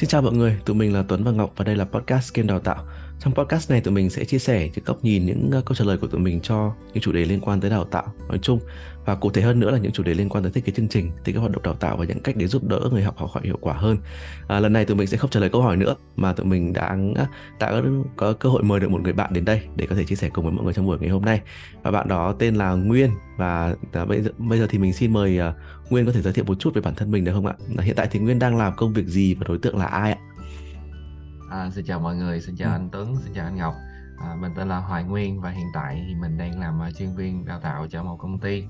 Xin chào mọi người, tụi mình là Tuấn và Ngọc và đây là podcast Game Đào tạo. Trong podcast này tụi mình sẽ chia sẻ những góc nhìn, những ờ, câu trả lời của tụi mình cho những chủ đề liên quan tới đào tạo nói chung và cụ thể hơn nữa là những chủ đề liên quan tới thiết kế chương trình, thiết kế hoạt động đào tạo và những cách để giúp đỡ người học học hỏi hiệu quả hơn. À, lần này tụi mình sẽ không trả lời câu hỏi nữa mà tụi mình đã ờ, đã có cơ hội mời được một người bạn đến đây để có thể chia sẻ cùng với mọi người trong buổi ngày hôm nay. Và bạn đó tên là Nguyên và à, bây giờ bây giờ thì mình xin mời uh, Nguyên có thể giới thiệu một chút về bản thân mình được không ạ? Hiện tại thì Nguyên đang làm công việc gì và đối tượng là ai ạ? À, xin chào mọi người, xin chào ừ. anh Tuấn, xin chào anh Ngọc. À, mình tên là Hoài Nguyên và hiện tại thì mình đang làm uh, chuyên viên đào tạo cho một công ty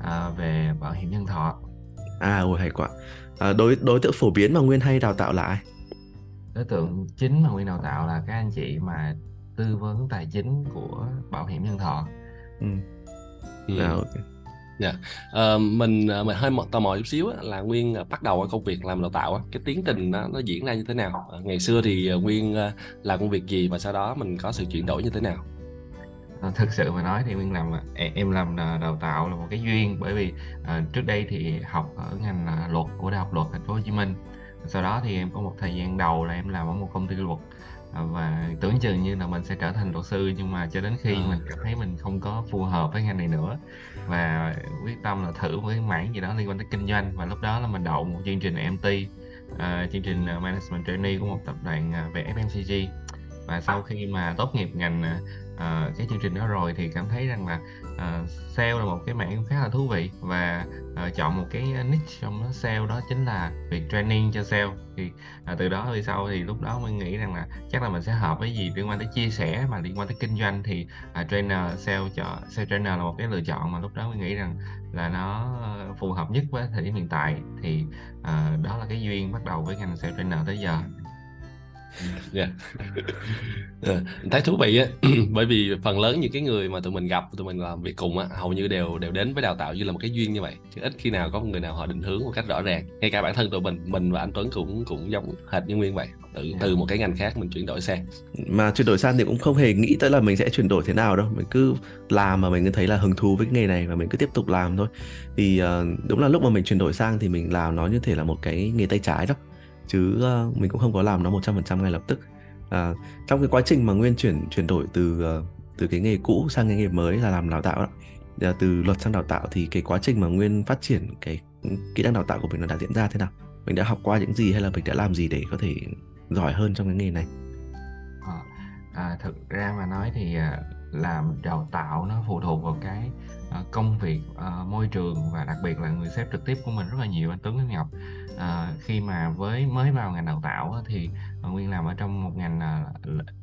à, về bảo hiểm nhân thọ. À, ôi hay quá. À, đối đối tượng phổ biến mà Nguyên hay đào tạo là ai? Đối tượng chính mà Nguyên đào tạo là các anh chị mà tư vấn tài chính của bảo hiểm nhân thọ. Ừ. Ừ. À, okay. Dạ, ờ, mình ờ, mình hơi tò mò chút xíu á, là Nguyên ờ, bắt đầu công việc làm đào tạo á, cái tiến trình nó, nó diễn ra như thế nào? Ngày xưa thì Nguyên làm công việc gì và sau đó mình có sự chuyển đổi như thế nào? Thực sự mà nói thì Nguyên làm em làm đào tạo là một cái duyên bởi vì à, trước đây thì học ở ngành luật của Đại học Luật Thành phố Hồ Chí Minh. Sau đó thì em có một thời gian đầu là em làm ở một công ty luật và tưởng chừng như là mình sẽ trở thành luật sư nhưng mà cho đến khi à. mình cảm thấy mình không có phù hợp với ngành này nữa và quyết tâm là thử một cái mảng gì đó liên quan tới kinh doanh. Và lúc đó là mình đậu một chương trình MT uh, ờ, chương trình ờ, Management Trainee của một tập đoàn ờ, về FMCG và sau khi mà tốt nghiệp ngành uh, cái chương trình đó rồi thì cảm thấy rằng là uh, sale là một cái mảng khá là thú vị. Và uh, chọn một cái niche trong đó sale đó chính là việc training cho sale. Thì uh, từ đó về sau thì lúc đó mình nghĩ rằng là chắc là mình sẽ hợp với gì liên quan tới chia sẻ mà liên quan tới kinh doanh thì uh, trainer sale cho sale trainer là một cái lựa chọn mà lúc đó mình nghĩ rằng là nó phù hợp nhất với thời điểm hiện tại. Thì uh, đó là cái duyên bắt đầu với ngành sale trainer tới giờ yeah. thấy thú vị á bởi vì phần lớn những cái người mà tụi mình gặp tụi mình làm việc cùng á hầu như đều đều đến với đào tạo như là một cái duyên như vậy. Chứ ít khi nào có một người nào họ định hướng một cách rõ ràng. Ngay cả bản thân tụi mình mình và anh Tuấn cũng cũng giống hệt như nguyên vậy. Từ yeah. từ một cái ngành khác mình chuyển đổi sang. Mà chuyển đổi sang thì cũng không hề nghĩ tới là mình sẽ chuyển đổi thế nào đâu. Mình cứ làm mà mình cứ thấy là hứng thú với cái nghề này và mình cứ tiếp tục làm thôi. Thì uh, đúng là lúc mà mình chuyển đổi sang thì mình làm nó như thể là một cái nghề tay trái đó chứ uh, mình cũng không có làm nó 100% ngay lập tức. À, trong cái quá trình mà nguyên chuyển chuyển đổi từ uh, từ cái nghề cũ sang cái nghề mới là làm đào tạo đó à, từ luật sang đào tạo thì cái quá trình mà nguyên phát triển cái kỹ năng đào tạo của mình nó đã diễn ra thế nào? Mình đã học qua những gì hay là mình đã làm gì để có thể giỏi hơn trong cái nghề này? À, à, thực ra mà nói thì làm đào tạo nó phụ thuộc vào cái công việc môi trường và đặc biệt là người sếp trực tiếp của mình rất là nhiều anh Tuấn anh Ngọc à, khi mà với mới vào ngành đào tạo thì Nguyên làm ở trong một ngành à,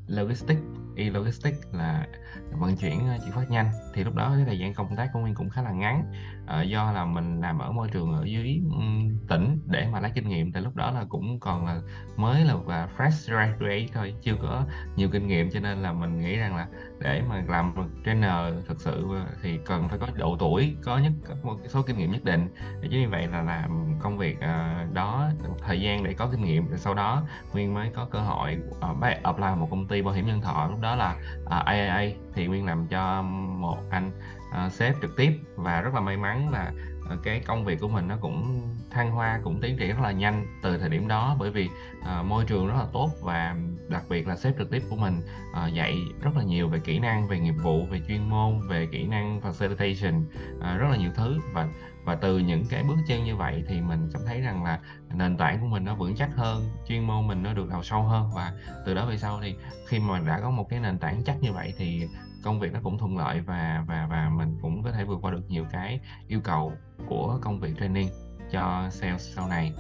logistics e-logistics là vận chuyển ờ, chuyển phát nhanh. Thì lúc đó cái thời gian công tác của Nguyên cũng khá là ngắn ờ, do là mình làm ở môi trường ở dưới um, tỉnh để mà lấy kinh nghiệm. Thì lúc đó là cũng còn là mới là và fresh graduate thôi chưa có nhiều kinh nghiệm. Cho nên là mình nghĩ rằng là để mà làm trainer thực sự ờ, thì cần phải có độ tuổi có nhất có một số kinh nghiệm nhất định. Để chính vì vậy là làm công việc uh, đó thời gian để có kinh nghiệm. Rồi sau đó Nguyên mới có cơ hội uh, apply một công ty bảo hiểm nhân thọ. Lúc đó là à, uh, AAA thì Nguyên làm cho một anh uh, sếp trực tiếp. Và rất là may mắn là uh, cái công việc của mình nó cũng thăng hoa cũng tiến triển rất là nhanh từ thời điểm đó. Bởi vì uh, môi trường rất là tốt và đặc biệt là sếp trực tiếp của mình uh, dạy rất là nhiều về kỹ năng về nghiệp vụ về chuyên môn về kỹ năng facilitation uh, rất là nhiều thứ. Và và từ những cái bước chân như vậy thì mình cảm thấy rằng là nền tảng của mình nó vững chắc hơn chuyên môn mình nó được đào sâu hơn. Và từ đó về sau thì khi mà đã có một cái nền tảng chắc như vậy thì công việc nó cũng thuận lợi và và và mình cũng có thể vượt qua được nhiều cái yêu cầu của công việc training cho sales sau này.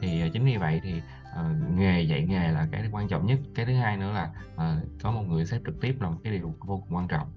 Thì ờ, chính vì vậy thì uh, nghề dạy nghề là cái quan trọng nhất. Cái thứ hai nữa là uh, có một người sếp trực tiếp là một cái điều vô cùng quan trọng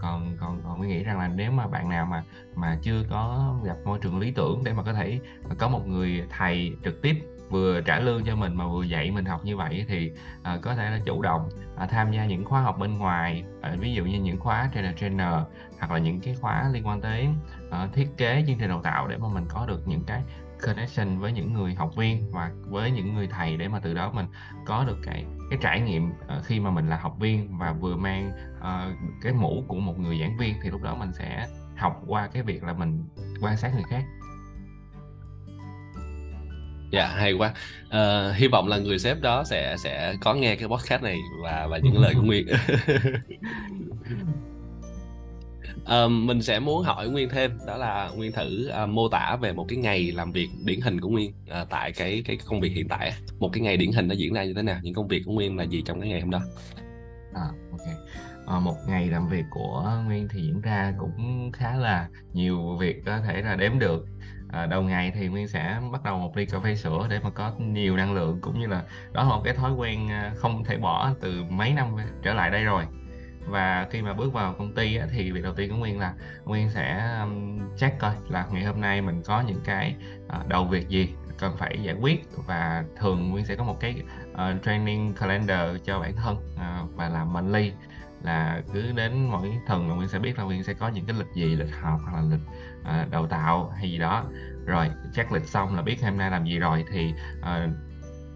còn còn còn mình nghĩ rằng là nếu mà bạn nào mà mà chưa có gặp môi trường lý tưởng để mà có thể có một người thầy trực tiếp vừa trả lương cho mình mà vừa dạy mình học như vậy thì uh, có thể là chủ động uh, tham gia những khóa học bên ngoài uh, ví dụ như những khóa trainer trainer hoặc là những cái khóa liên quan tới uh, thiết kế chương trình đào tạo để mà mình có được những cái connection với những người học viên và với những người thầy để mà từ đó mình có được cái cái trải nghiệm uh, khi mà mình là học viên và vừa mang uh, cái mũ của một người giảng viên thì lúc đó mình sẽ học qua cái việc là mình quan sát người khác Dạ hay quá. Ờ, hy vọng là người sếp đó sẽ sẽ có nghe cái podcast này và và những lời của Nguyên. um, mình sẽ muốn hỏi Nguyên thêm đó là Nguyên thử uh, mô tả về một cái ngày làm việc điển hình của Nguyên uh, tại cái cái công việc hiện tại. Một cái ngày điển hình nó diễn ra như thế nào? Những công việc của Nguyên là gì trong cái ngày hôm đó? À, ok. À, một ngày làm việc của Nguyên thì diễn ra cũng khá là nhiều việc có thể là đếm được à, đầu ngày thì Nguyên sẽ bắt đầu một ly cà phê sữa để mà có nhiều năng lượng cũng như là đó là một cái thói quen à, không thể bỏ từ mấy năm trở lại đây rồi và khi mà bước vào công ty á, thì việc đầu tiên của Nguyên là Nguyên sẽ um, check coi là ngày hôm nay mình có những cái uh, đầu việc gì cần phải giải quyết. Và thường Nguyên sẽ có một cái uh, training calendar cho bản thân uh, và làm monthly. Là cứ đến mỗi tuần là Nguyên sẽ biết là Nguyên sẽ có những cái lịch gì lịch họp hoặc là lịch uh, đào tạo hay gì đó. Rồi check lịch xong là biết hôm nay làm gì rồi thì uh,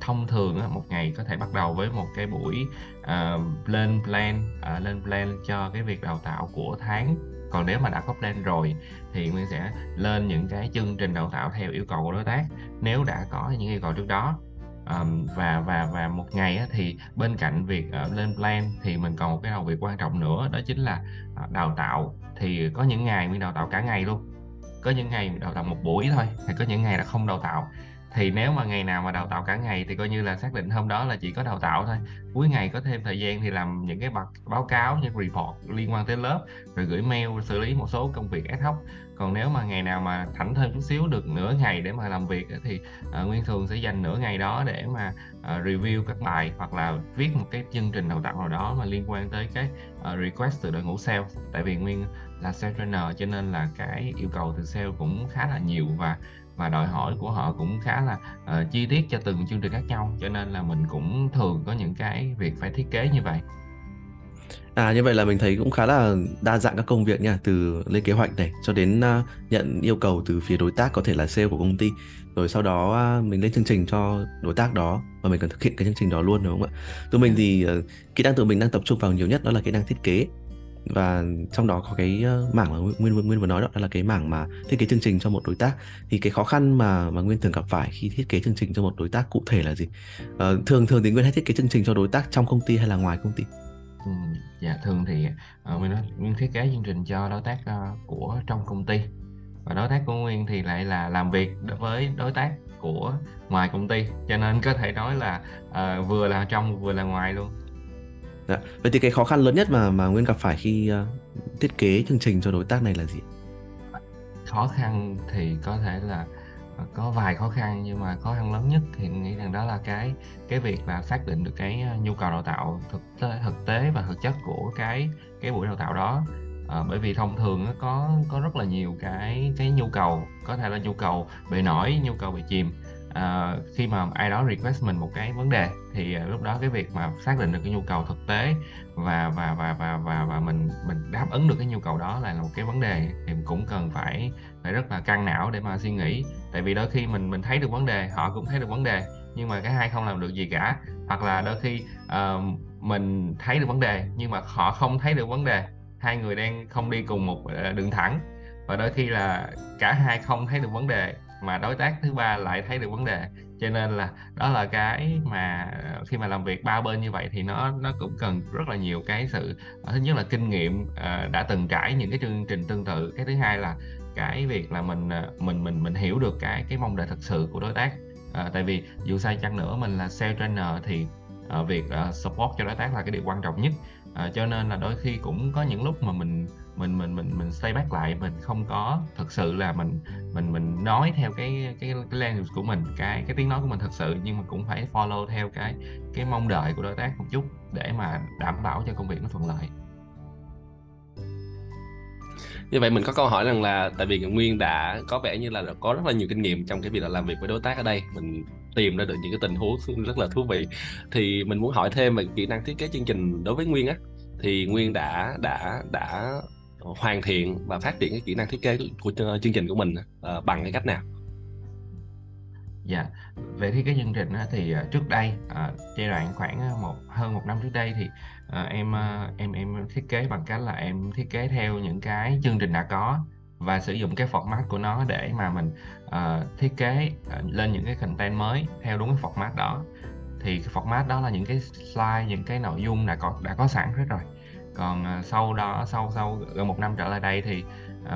thông thường một ngày có thể bắt đầu với một cái buổi uh, lên plan uh, lên plan cho cái việc đào tạo của tháng. Còn nếu mà đã có plan rồi thì nguyên sẽ lên những cái chương trình đào tạo theo yêu cầu của đối tác nếu đã có những yêu cầu trước đó. Um, và và và một ngày á, thì bên cạnh việc uh, lên plan thì mình còn một cái đầu việc quan trọng nữa đó chính là uh, đào tạo. Thì có những ngày mình đào tạo cả ngày luôn có những ngày đào tạo một buổi thôi thì có những ngày là không đào tạo thì nếu mà ngày nào mà đào tạo cả ngày thì coi như là xác định hôm đó là chỉ có đào tạo thôi. Cuối ngày có thêm thời gian thì làm những cái báo cáo những report liên quan tới lớp rồi gửi mail xử lý một số công việc ad hoc. Còn nếu mà ngày nào mà thảnh thêm chút xíu được nửa ngày để mà làm việc thì uh, nguyên thường sẽ dành nửa ngày đó để mà uh, review các bài hoặc là viết một cái chương trình đào tạo nào đó mà liên quan tới cái uh, request từ đội ngũ sale tại vì nguyên là sales trainer cho nên là cái yêu cầu từ sale cũng khá là nhiều và và đòi hỏi của họ cũng khá là uh, chi tiết cho từng chương trình khác nhau cho nên là mình cũng thường có những cái việc phải thiết kế như vậy À như vậy là mình thấy cũng khá là đa dạng các công việc nha, từ lên kế hoạch này cho đến uh, nhận yêu cầu từ phía đối tác có thể là sale của công ty. Rồi sau đó uh, mình lên chương trình cho đối tác đó và mình cần thực hiện cái chương trình đó luôn đúng không ạ? Tụi mình thì uh, kỹ năng tụi mình đang tập trung vào nhiều nhất đó là kỹ năng thiết kế và trong đó có cái ờ, mảng mà nguyên nguyên vừa nói đó là cái mảng mà thiết kế chương trình cho một đối tác. Thì cái khó khăn mà mà nguyên thường gặp phải khi thiết kế chương trình cho một đối tác cụ thể là gì? Uh, thường thường thì nguyên hay thiết kế chương trình cho đối tác trong công ty hay là ngoài công ty? Ừ, dạ thường thì uh, nguyên nói nguyên thiết kế chương trình cho đối tác uh, của trong công ty. Và đối tác của nguyên thì lại là làm việc với đối tác của ngoài công ty. Cho nên có thể nói là uh, vừa là trong vừa là ngoài luôn. Dạ. Vậy thì cái khó khăn lớn nhất mà mà Nguyên gặp phải khi uh, thiết kế chương trình cho đối tác này là gì? Khó khăn thì có thể là ờ, có vài khó khăn nhưng mà khó khăn lớn nhất thì nghĩ rằng đó là cái cái việc là xác định được cái ờ, nhu cầu đào tạo thực tế thực tế và thực chất của cái cái buổi đào tạo đó à, bởi vì thông thường nó có có rất là nhiều cái cái nhu cầu có thể là nhu cầu bề nổi nhu cầu bề chìm uh, khi mà ai đó request mình một cái vấn đề thì uh, lúc đó cái việc mà xác định được cái nhu cầu thực tế và và và và và và mình mình đáp ứng được cái nhu cầu đó là một cái vấn đề thì cũng cần phải phải rất là căng não để mà suy nghĩ. Tại vì đôi khi mình mình thấy được vấn đề họ cũng thấy được vấn đề nhưng mà cái hai không làm được gì cả. Hoặc là đôi khi uh, mình thấy được vấn đề nhưng mà họ không thấy được vấn đề. Hai người đang không đi cùng một đường thẳng. Và đôi khi là cả hai không thấy được vấn đề mà đối tác thứ ba lại thấy được vấn đề. Cho nên là đó là cái mà ờ, khi mà làm việc ba bên như vậy thì nó nó cũng cần rất là nhiều cái sự ờ, thứ nhất là kinh nghiệm ờ, đã từng trải những cái chương trình tương tự. Cái thứ hai là cái việc là mình mình mình mình hiểu được cái cái mong đợi thật sự của đối tác. À, tại vì dù sai chăng nữa mình là sales trainer thì uh, việc uh, support cho đối tác là cái điều quan trọng nhất. Uh, cho nên là đôi khi cũng có những lúc mà mình mình mình mình mình stay back lại, mình không có thực sự là mình mình mình nói theo cái cái cái language của mình, cái cái tiếng nói của mình thật sự, nhưng mà cũng phải follow theo cái cái mong đợi của đối tác một chút để mà đảm bảo cho công việc nó thuận lợi. Như vậy mình có câu hỏi rằng là tại vì nguyên đã có vẻ như là có rất là nhiều kinh nghiệm trong cái việc là làm việc với đối tác ở đây, mình tìm ra được những cái tình huống rất là thú vị. Thì mình muốn hỏi thêm về kỹ năng thiết kế chương trình đối với nguyên á. Thì nguyên đã đã đã hoàn thiện và phát triển cái kỹ năng thiết kế của, ờ, chương trình của mình uh, bằng cái cách nào? Dạ, về thiết kế chương trình thì ờ, trước đây giai đoạn khoảng một hơn một năm trước đây thì em em em thiết kế bằng cách là em thiết kế theo những cái chương trình đã có và sử dụng cái format của nó để mà mình uh, thiết kế uh, lên những cái content mới theo đúng cái format đó. Thì cái format đó là những cái slide những cái nội dung đã có đã có sẵn hết rồi còn à, sau đó sau sau gần một năm trở lại đây thì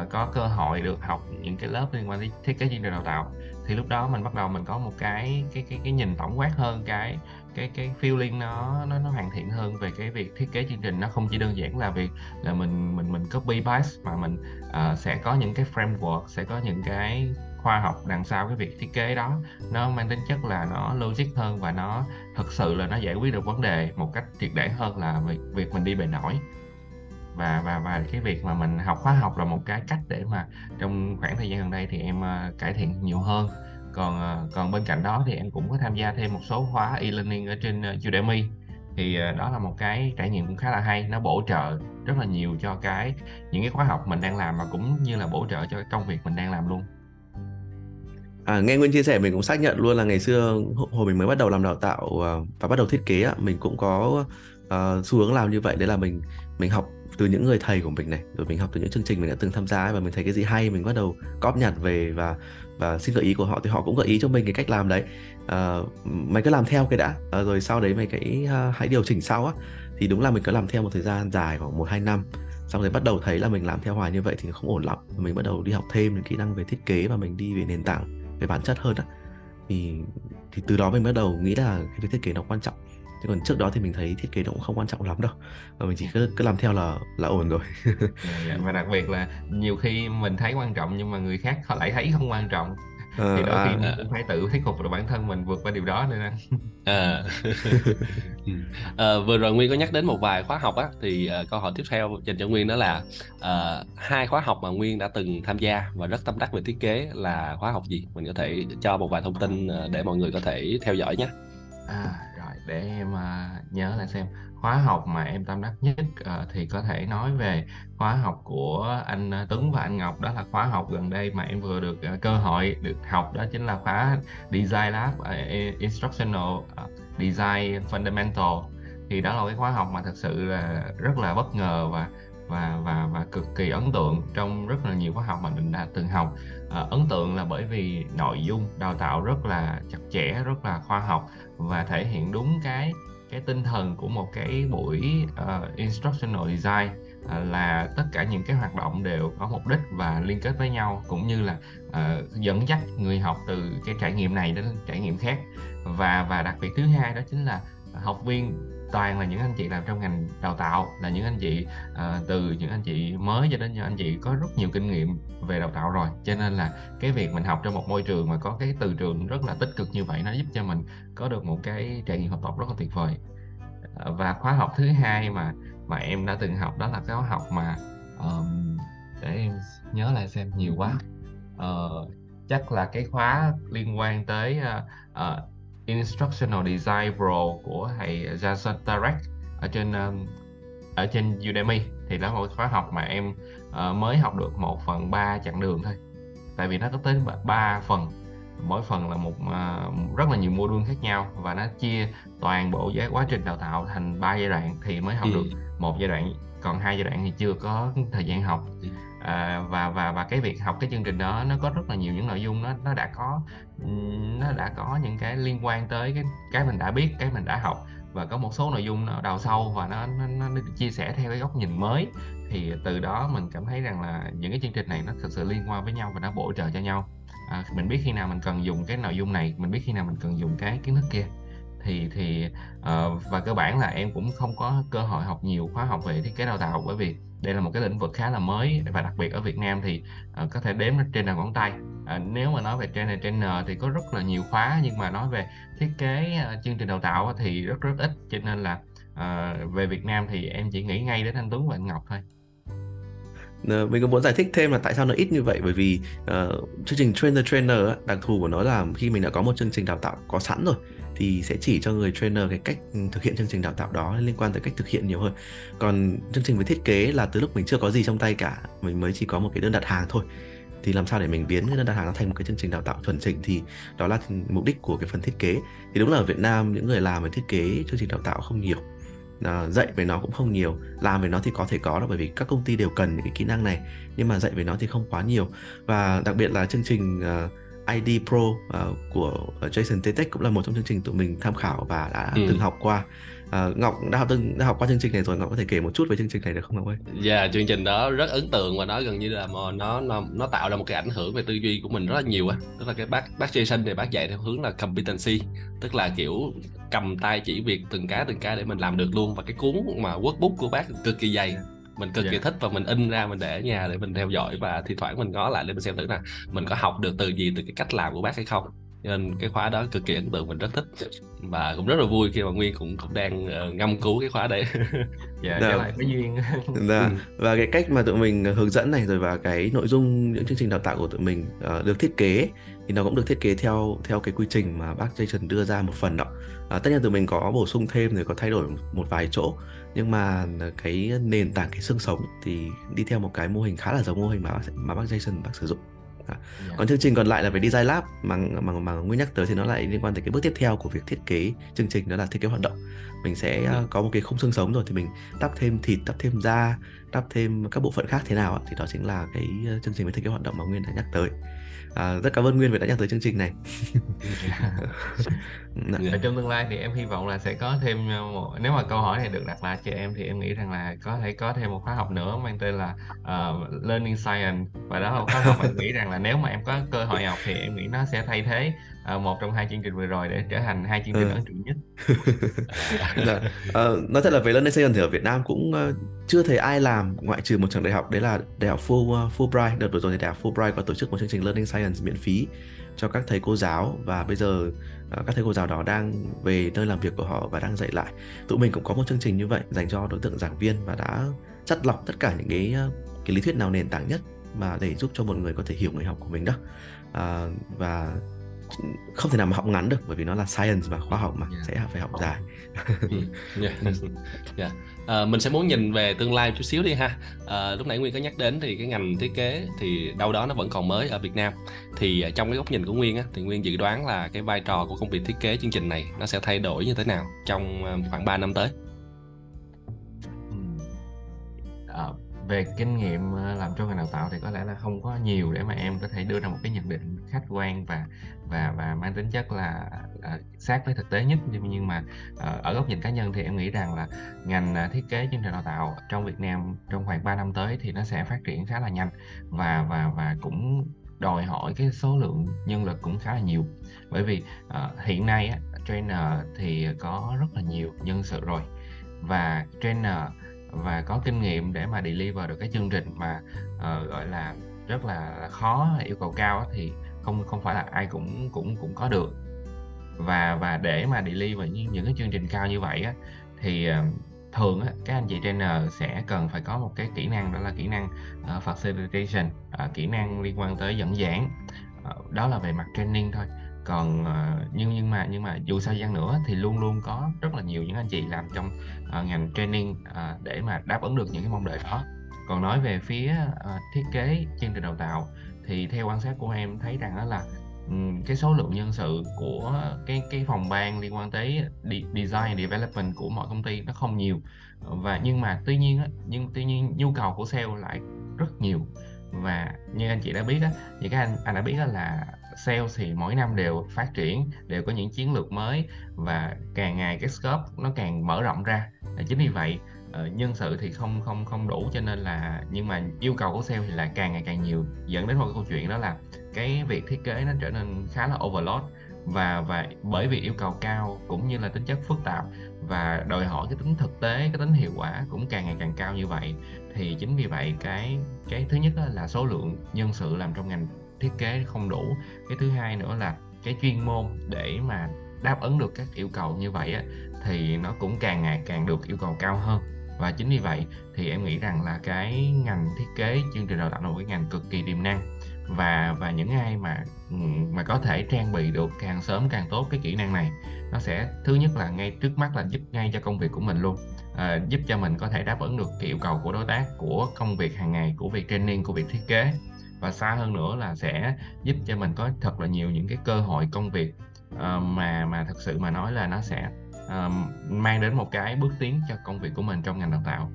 uh, có cơ hội được học những cái lớp liên quan đến thiết kế chương trình đào tạo. Thì lúc đó mình bắt đầu mình có một cái cái cái cái nhìn tổng quát hơn cái cái cái feeling nó nó nó hoàn thiện hơn về cái việc thiết kế chương trình. Nó không chỉ đơn giản là việc là mình mình mình copy paste mà mình uh, sẽ có những cái framework sẽ có những cái khoa học đằng sau cái việc thiết kế đó. Nó mang tính chất là nó logic hơn và nó thực sự là nó giải quyết được vấn đề một cách triệt để hơn là việc việc mình đi bề nổi. Và và và cái việc mà mình học khóa học là một cái cách để mà trong khoảng thời gian gần đây thì em uh, cải thiện nhiều hơn. Còn uh, còn bên cạnh đó thì em cũng có tham gia thêm một số khóa e-learning ở trên uh, Udemy. Thì uh, đó là một cái trải nghiệm cũng khá là hay. Nó bổ trợ rất là nhiều cho cái những cái khóa học mình đang làm mà cũng như là bổ trợ cho công việc mình đang làm luôn. À, nghe Nguyên chia sẻ mình cũng xác nhận luôn là ngày xưa hồi mình mới bắt đầu làm đào tạo à, và bắt đầu thiết kế mình cũng có uh, xu hướng làm như vậy. Đấy là mình mình học từ những người thầy của mình này rồi mình học từ những chương trình mình đã từng tham gia và mình thấy cái gì hay mình bắt đầu cóp nhặt về và và xin gợi ý của họ thì họ cũng gợi ý cho mình cái cách làm đấy. Uh, mày cứ làm theo cái đã. Uh, rồi sau đấy mày cái uh, hãy điều chỉnh sau á. Thì đúng là mình cứ làm theo một thời gian dài khoảng một hai năm xong rồi bắt đầu thấy là mình làm theo hoài như vậy thì không ổn lắm. Mình bắt đầu đi học thêm những kỹ năng về thiết kế và mình đi về nền tảng về bản chất hơn á. Thì thì từ đó mình bắt đầu nghĩ là cái thiết kế nó quan trọng. Chứ còn trước đó thì mình thấy thiết kế nó cũng không quan trọng lắm đâu. Và mình chỉ cứ cứ làm theo là là ổn rồi. Dạ, dạ. Và đặc biệt là nhiều khi mình thấy quan trọng nhưng mà người khác họ lại thấy không quan trọng à, thì đôi à, khi mình cũng phải tự thuyết phục được bản thân mình vượt qua điều đó nên anh à. à, vừa rồi nguyên có nhắc đến một vài khóa học á thì uh, câu hỏi tiếp theo dành cho nguyên đó là uh, hai khóa học mà nguyên đã từng tham gia và rất tâm đắc về thiết kế là khóa học gì? Mình có thể cho một vài thông tin để mọi người có thể theo dõi nhé. À để em uh, nhớ lại xem khóa học mà em tâm đắc nhất uh, thì có thể nói về khóa học của anh ờ, Tuấn và anh Ngọc. Đó là khóa học gần đây mà em vừa được uh, cơ hội được học. Đó chính là khóa Design Lab uh, Instructional Design Fundamental. Thì đó là cái khóa học mà thật sự là rất là bất ngờ và và và và cực kỳ ấn tượng trong rất là nhiều khóa học mà mình đã từng học. À, ấn tượng là bởi vì nội dung đào tạo rất là chặt chẽ rất là khoa học và thể hiện đúng cái cái tinh thần của một cái buổi uh, instructional design uh, là tất cả những cái hoạt động đều có mục đích và liên kết với nhau cũng như là uh, dẫn dắt người học từ cái trải nghiệm này đến trải nghiệm khác. Và và đặc biệt thứ hai đó chính là học viên toàn là những anh chị làm trong ngành đào tạo là những anh chị uh, từ những anh chị mới cho đến những anh chị có rất nhiều kinh nghiệm về đào tạo rồi. Cho nên là cái việc mình học trong một môi trường mà có cái từ trường rất là tích cực như vậy nó giúp cho mình có được một cái trải nghiệm học tập rất là tuyệt vời. Ờ, và khóa học thứ hai mà mà em đã từng học đó là cái khóa học mà um, để em nhớ lại xem nhiều quá. Uh, chắc là cái khóa liên quan tới uh, uh, Instructional Design Pro của thầy Jason Tarek ở trên um, ở trên Udemy. Thì đó là một khóa học mà em uh, mới học được một phần ba chặng đường thôi. Tại vì nó có tới ba phần. Mỗi phần là một uh, rất là nhiều module khác nhau và nó chia toàn bộ với quá trình đào tạo thành ba giai đoạn thì mới học ừ. được một giai đoạn. Còn hai giai đoạn thì chưa có thời gian học. Ừ à, và và và cái việc học cái chương trình đó nó có rất là nhiều những nội dung nó nó đã có nó đã có những cái liên quan tới cái cái mình đã biết cái mình đã học và có một số nội dung nó đào sâu và nó nó, nó được chia sẻ theo cái góc nhìn mới. Thì từ đó mình cảm thấy rằng là những cái chương trình này nó thực sự liên quan với nhau và nó bổ trợ cho nhau. À, mình biết khi nào mình cần dùng cái nội dung này mình biết khi nào mình cần dùng cái kiến thức kia thì thì uh, và cơ bản là em cũng không có cơ hội học nhiều khóa học về thiết kế đào tạo bởi vì đây là một cái lĩnh vực khá là mới và đặc biệt ở Việt Nam thì uh, có thể đếm trên đầu ngón tay. Uh, nếu mà nói về trainer trainer thì có rất là nhiều khóa nhưng mà nói về thiết kế uh, chương trình đào tạo thì rất rất ít. Cho nên là uh, về Việt Nam thì em chỉ nghĩ ngay đến anh Tuấn và anh Ngọc thôi. Mình có muốn giải thích thêm là tại sao nó ít như vậy? Bởi vì uh, chương trình trainer trainer đặc thù của nó là khi mình đã có một chương trình đào tạo có sẵn rồi thì sẽ chỉ cho người trainer cái cách ừ, thực hiện chương trình đào tạo đó liên quan tới cách thực hiện nhiều hơn. Còn chương trình về thiết kế là từ lúc mình chưa có gì trong tay cả mình mới chỉ có một cái đơn đặt hàng thôi. Thì làm sao để mình biến cái đơn đặt hàng nó thành một cái chương trình đào tạo chuẩn chỉnh thì đó là mục đích của cái phần thiết kế. Thì đúng là ở Việt Nam những người làm về thiết kế chương trình đào tạo không nhiều. À, dạy về nó cũng không nhiều làm về nó thì có thể có là bởi vì các công ty đều cần những cái kỹ năng này nhưng mà dạy về nó thì không quá nhiều. Và đặc biệt là chương trình uh, ID Pro uh, của Jason Tetek cũng là một trong chương trình tụi mình tham khảo và đã ừ. từng học qua À, Ngọc đã học từng đã học qua chương trình này rồi Ngọc có thể kể một chút về chương trình này được không Ngọc ơi? Dạ yeah, chương trình đó rất ấn tượng và nó gần như là mà nó nó nó tạo ra một cái ảnh hưởng về tư duy của mình rất là nhiều á tức là cái bác bác Jason thì bác dạy theo hướng là competency tức là kiểu cầm tay chỉ việc từng cái từng cái để mình làm được luôn và cái cuốn mà workbook của bác cực kỳ dày mình cực yeah. kỳ dạ. thích và mình in ra mình để ở nhà để mình theo dõi và thi thoảng mình ngó lại để mình xem thử là mình có học được từ gì từ cái cách làm của bác hay không nên cái khóa đó cực kỳ ấn tượng mình rất thích và cũng rất là vui khi mà nguyên cũng cũng đang uh, ngâm cứu cái khóa đấy dạ trở lại có duyên dạ. Ừ. và cái cách mà tụi mình hướng dẫn này rồi và cái nội dung những chương trình đào tạo của tụi mình uh, được thiết kế thì nó cũng được thiết kế theo theo cái quy trình mà bác Jason đưa ra một phần đó à, tất nhiên tụi mình có bổ sung thêm rồi có thay đổi một vài chỗ nhưng mà cái nền tảng cái xương sống thì đi theo một cái mô hình khá là giống mô hình mà mà bác Jason bác sử dụng à. yeah. còn chương trình còn lại là về design lab mà mà mà nguyên nhắc tới thì nó lại liên quan tới cái bước tiếp theo của việc thiết kế chương trình đó là thiết kế hoạt động mình sẽ yeah. có một cái khung xương sống rồi thì mình đắp thêm thịt đắp thêm da đắp thêm các bộ phận khác thế nào thì đó chính là cái chương trình về thiết kế hoạt động mà nguyên đã nhắc tới à, rất cảm ơn nguyên vì đã nhắc tới chương trình này ở trong tương lai thì em hy vọng là sẽ có thêm một nếu mà câu hỏi này được đặt lại cho em thì em nghĩ rằng là có thể có thêm một khóa học nữa mang tên là uh, learning science. Và đó là khóa học em nghĩ rằng là nếu mà em có cơ hội học thì em nghĩ nó sẽ thay thế uh, một trong hai chương trình vừa rồi để trở thành hai chương trình ừ. ấn tượng nhất. Dạ. uh, nói thật là về learning science thì ở Việt Nam cũng uh, chưa thấy ai làm ngoại trừ một trường đại học đấy là đại học Full, uh, Fulbright. Đợt vừa rồi thì đại học Fulbright có tổ chức một chương trình learning science miễn phí cho các thầy cô giáo. Và bây giờ các thầy cô giáo đó đang về nơi làm việc của họ và đang dạy lại tụi mình cũng có một chương trình như vậy dành cho đối tượng giảng viên và đã chắt lọc tất cả những cái cái lý thuyết nào nền tảng nhất mà để giúp cho một người có thể hiểu người học của mình đó à, và không thể nào mà học ngắn được bởi vì nó là science và khoa học mà yeah. Dạ. sẽ phải học dài yeah. Ừ, yeah. À, mình sẽ muốn nhìn về tương lai chút xíu đi ha. À, lúc nãy nguyên có nhắc đến thì cái ngành thiết kế thì đâu đó nó vẫn còn mới ở Việt Nam. Thì ờ, trong cái góc nhìn của nguyên á, thì nguyên dự đoán là cái vai trò của công việc thiết kế chương trình này nó sẽ thay đổi như thế nào trong khoảng 3 năm tới? À, về kinh nghiệm ờ, làm trong ngành đào tạo thì có lẽ là không có nhiều để mà em có thể đưa ra một cái nhận định khách quan và và và mang tính chất là, là sát với thực tế nhất. Nhưng mà uh, ở góc nhìn cá nhân thì em nghĩ rằng là ngành ờ, thiết kế chương trình đào tạo trong Việt Nam trong khoảng 3 năm tới thì nó sẽ phát triển khá là nhanh và và và cũng đòi hỏi cái số lượng nhân lực cũng khá là nhiều. Bởi vì uh, hiện nay á, trainer thì có rất là nhiều nhân sự rồi và trainer và có kinh nghiệm để mà deliver được cái chương trình mà uh, gọi là rất là khó yêu cầu cao thì không không phải là ai cũng cũng cũng có được. Và và để mà deliver những những cái chương trình cao như vậy á thì ờ, thường á, các anh chị trainer sẽ cần phải có một cái kỹ năng đó là kỹ năng uh, facilitation uh, kỹ năng liên quan tới dẫn giảng uh, đó là về mặt training thôi còn uh, nhưng nhưng mà nhưng mà dù sao gian nữa thì luôn luôn có rất là nhiều những anh chị làm trong uh, ngành training uh, để mà đáp ứng được những cái mong đợi đó. Còn nói về phía uh, thiết kế chương trình đào tạo thì theo quan sát của em thấy rằng đó là um, cái số lượng nhân sự của cái cái phòng ban liên quan tới design development của mọi công ty nó không nhiều. Và nhưng mà tuy nhiên nhưng tuy nhiên nhu cầu của sale lại rất nhiều. Và như anh chị đã biết á, thì các anh anh đã biết á là sales thì mỗi năm đều phát triển, đều có những chiến lược mới và càng ngày cái scope nó càng mở rộng ra. Chính vì vậy ờ, nhân sự thì không không không đủ cho nên là, nhưng mà yêu cầu của sale thì là càng ngày càng nhiều. Dẫn đến một câu chuyện đó là cái việc thiết kế nó trở nên khá là overload và và bởi vì yêu cầu cao cũng như là tính chất phức tạp và đòi hỏi cái tính thực tế, cái tính hiệu quả cũng càng ngày càng cao như vậy. Thì chính vì vậy cái cái thứ nhất là số lượng nhân sự làm trong ngành thiết kế không đủ. Cái thứ hai nữa là cái chuyên môn để mà đáp ứng được các yêu cầu như vậy á, thì nó cũng càng ngày càng được yêu cầu cao hơn. Và chính vì vậy thì em nghĩ rằng là cái ngành thiết kế chương trình đào tạo là một cái ngành cực kỳ tiềm năng. Và và những ai mà ừ, mà có thể trang bị được càng sớm càng tốt cái kỹ năng này nó sẽ thứ nhất là ngay trước mắt là giúp ngay cho công việc của mình luôn. À, giúp cho mình có thể đáp ứng được cái yêu cầu của đối tác của công việc hàng ngày của việc training của việc thiết kế và xa hơn nữa là sẽ giúp cho mình có thật là nhiều những cái cơ hội công việc uh, mà mà thật sự mà nói là nó sẽ uh, mang đến một cái bước tiến cho công việc của mình trong ngành đào tạo.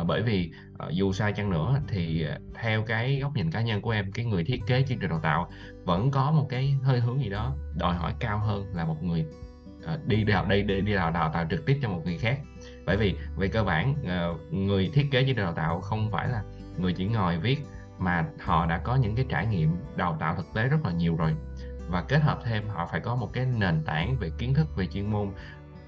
Uh, bởi vì uh, dù sai chăng nữa thì uh, theo cái góc nhìn cá nhân của em cái người thiết kế chương trình đào tạo vẫn có một cái hơi hướng gì đó đòi hỏi cao hơn là một người uh, đi đào đây đi, đi đào, đào tạo trực tiếp cho một người khác. Bởi vì về cơ bản uh, người thiết kế chương trình đào tạo không phải là người chỉ ngồi viết mà họ đã có những cái trải nghiệm đào tạo thực tế rất là nhiều rồi. Và kết hợp thêm họ phải có một cái nền tảng về kiến thức về chuyên môn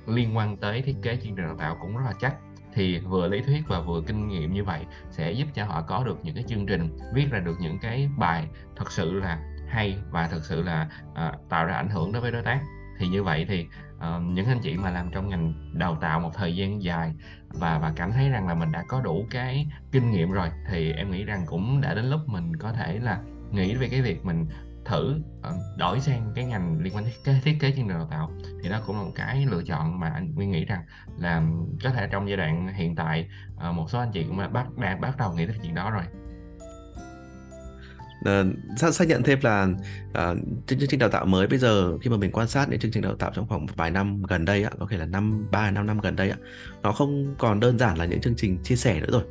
liên quan tới thiết kế chương trình đào tạo cũng rất là chắc. Thì vừa lý thuyết và vừa kinh nghiệm như vậy sẽ giúp cho họ có được những cái chương trình viết ra được những cái bài thật sự là hay và thật sự là uh, tạo ra ảnh hưởng đối với đối tác. Thì như vậy thì uh, những anh chị mà làm trong ngành đào tạo một thời gian dài và và cảm thấy rằng là mình đã có đủ cái kinh nghiệm rồi thì em nghĩ rằng cũng đã đến lúc mình có thể là nghĩ về cái việc mình thử ờ, đổi sang cái ngành liên quan thiết kế thiết kế chương trình đào tạo. Thì đó cũng là một cái lựa chọn mà anh Nguyên nghĩ rằng là có thể trong giai đoạn hiện tại ờ, một số anh chị cũng đã bắt đang bắt đầu nghĩ tới chuyện đó rồi uh, xác nhận thêm là uh, chương trình đào tạo mới bây giờ khi mà mình quan sát những chương trình đào tạo trong khoảng vài năm gần đây á, có thể là năm ba năm năm gần đây á, nó không còn đơn giản là những chương trình chia sẻ nữa rồi.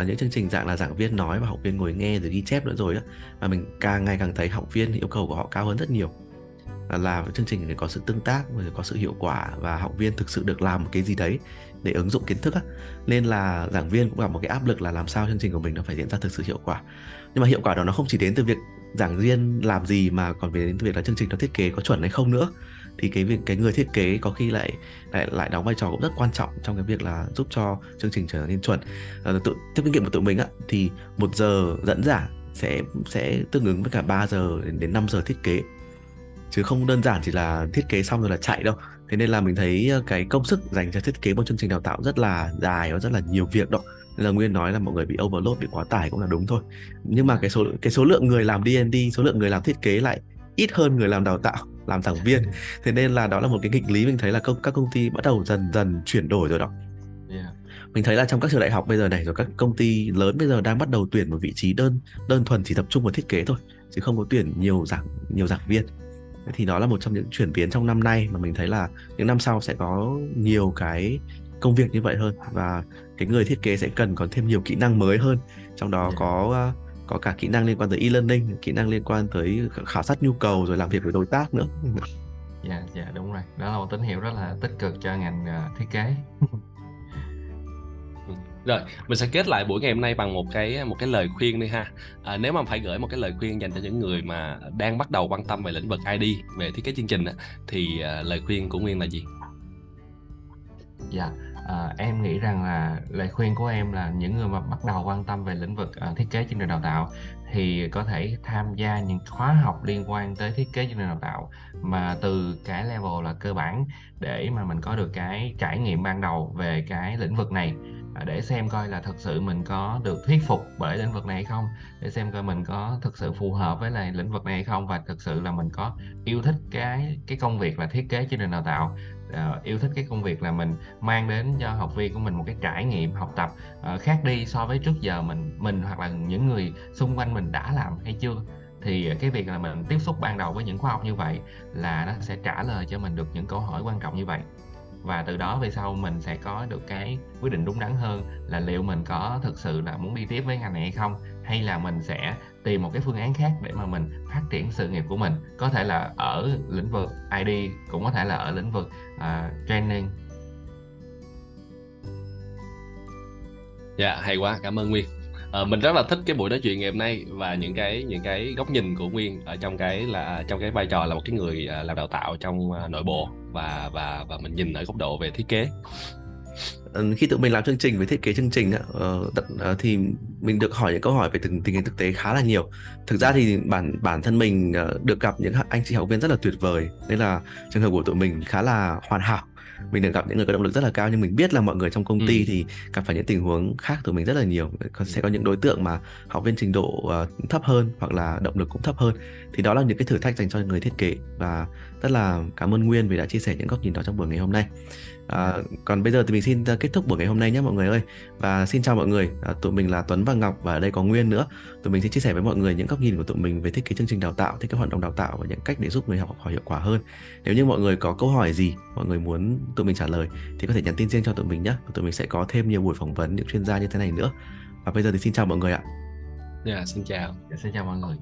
Uh, những chương trình dạng là giảng viên nói và học viên ngồi nghe rồi ghi chép nữa rồi á, mà mình càng ngày càng thấy học viên yêu cầu của họ cao hơn rất nhiều. À, là chương trình để có sự tương tác và có sự hiệu quả và học viên thực sự được làm một cái gì đấy để ứng dụng kiến thức á. nên là giảng viên cũng gặp một cái áp lực là làm sao chương trình của mình nó phải diễn ra thực sự hiệu quả. Nhưng mà hiệu quả đó nó không chỉ đến từ việc giảng viên làm gì mà còn về đến từ việc là chương trình nó thiết kế có chuẩn hay không nữa. Thì cái việc cái người thiết kế có khi lại lại lại đóng vai trò cũng rất quan trọng trong cái việc là giúp cho chương trình trở nên chuẩn. À, tự theo kinh nghiệm của tụi mình á thì một giờ dẫn giảng sẽ sẽ tương ứng với cả 3 giờ đến, đến 5 giờ thiết kế chứ không đơn giản chỉ là thiết kế xong rồi là chạy đâu. Thế nên là mình thấy ờ, cái công sức dành cho thiết kế một chương trình đào tạo rất là dài và rất là nhiều việc đó. Nên là nguyên nói là mọi người bị overload bị quá tải cũng là đúng thôi. Nhưng mà cái số cái số lượng người làm D&D số lượng người làm thiết kế lại ít hơn người làm đào tạo làm giảng viên. Thế nên là đó là một cái nghịch lý mình thấy là công, các công ty bắt đầu dần dần chuyển đổi rồi đó. Yeah. mình thấy là trong các trường đại học bây giờ này rồi các công ty lớn bây giờ đang bắt đầu tuyển một vị trí đơn đơn thuần chỉ tập trung vào thiết kế thôi chứ không có tuyển nhiều giảng nhiều giảng viên thì đó là một trong những chuyển biến trong năm nay mà mình thấy là những năm sau sẽ có nhiều cái công việc như vậy hơn và cái người thiết kế sẽ cần có thêm nhiều kỹ năng mới hơn trong đó yeah. Dạ. có ờ, có cả kỹ năng liên quan tới e-learning kỹ năng liên quan tới khảo sát nhu cầu rồi làm việc với đối tác nữa dạ dạ đúng rồi đó là một tín hiệu rất là tích cực cho ngành uh, thiết kế rồi mình sẽ kết lại buổi ngày hôm nay bằng một cái một cái lời khuyên đi ha à, nếu mà phải gửi một cái lời khuyên dành cho những người mà đang bắt đầu quan tâm về lĩnh vực ID về thiết kế chương trình thì à, lời khuyên của Nguyên là gì? Dạ à, em nghĩ rằng là lời khuyên của em là những người mà bắt đầu quan tâm về lĩnh vực uh, thiết kế chương trình đào tạo thì có thể tham gia những khóa học liên quan tới thiết kế chương trình đào tạo mà từ cái level là cơ bản để mà mình có được cái trải nghiệm ban đầu về cái lĩnh vực này. Ờ, để xem coi là thực sự mình có được thuyết phục bởi lĩnh vực này hay không để xem coi mình có thực sự phù hợp với lại lĩnh vực này hay không và thực sự là mình có yêu thích cái cái công việc là thiết kế chương trình đào tạo uh, yêu thích cái công việc là mình mang đến cho học viên của mình một cái trải nghiệm học tập uh, khác đi so với trước giờ mình mình hoặc là những người xung quanh mình đã làm hay chưa. Thì cái việc là mình tiếp xúc ban đầu với những khóa học như vậy là nó sẽ trả lời cho mình được những câu hỏi quan trọng như vậy. Và từ đó về sau mình sẽ có được cái quyết định đúng đắn hơn là liệu mình có thực sự là muốn đi tiếp với ngành này hay không hay là mình sẽ tìm một cái phương án khác để mà mình phát triển sự nghiệp của mình. Có thể là ở lĩnh vực ID cũng có thể là ở lĩnh vực uh, training. Dạ yeah, hay quá cảm ơn Nguyên. À, mình rất là thích cái buổi nói chuyện ngày hôm nay và những cái những cái góc nhìn của Nguyên ở trong cái là trong cái vai trò là một cái người à, làm đào tạo trong à, nội bộ và và và mình nhìn ở góc độ về thiết kế khi tụi mình làm chương trình về thiết kế chương trình uh, thì mình được hỏi những câu hỏi về từng tình hình thực tế khá là nhiều. Thực ra thì bản bản thân mình được gặp những anh chị học viên rất là tuyệt vời nên là trường hợp của tụi mình khá là hoàn hảo. Mình được gặp những người có động lực rất là cao nhưng mình biết là mọi người trong công ty ừ. thì gặp phải những tình huống khác từ mình rất là nhiều. Sẽ có những đối tượng mà học viên trình độ uh, thấp hơn hoặc là động lực cũng thấp hơn. Thì đó là những cái thử thách dành cho người thiết kế và rất là cảm ơn Nguyên vì đã chia sẻ những góc nhìn đó trong buổi ngày hôm nay à, còn bây giờ thì mình xin kết kết thúc buổi ngày hôm nay nhé mọi người ơi. Và xin chào mọi người. À, tụi mình là Tuấn và Ngọc và ở đây có Nguyên nữa. Tụi mình sẽ chia sẻ với mọi người những góc nhìn của tụi mình về thiết kế chương trình đào tạo thiết kế hoạt động đào tạo và những cách để giúp người học hỏi hiệu quả hơn. Nếu như mọi người có câu hỏi gì mọi người muốn tụi mình trả lời thì có thể nhắn tin riêng cho tụi mình nhé. Tụi mình sẽ có thêm nhiều buổi phỏng vấn những chuyên gia như thế này nữa. Và bây giờ thì xin chào mọi người ạ. Yeah, dạ, xin chào. Dạ, xin chào mọi người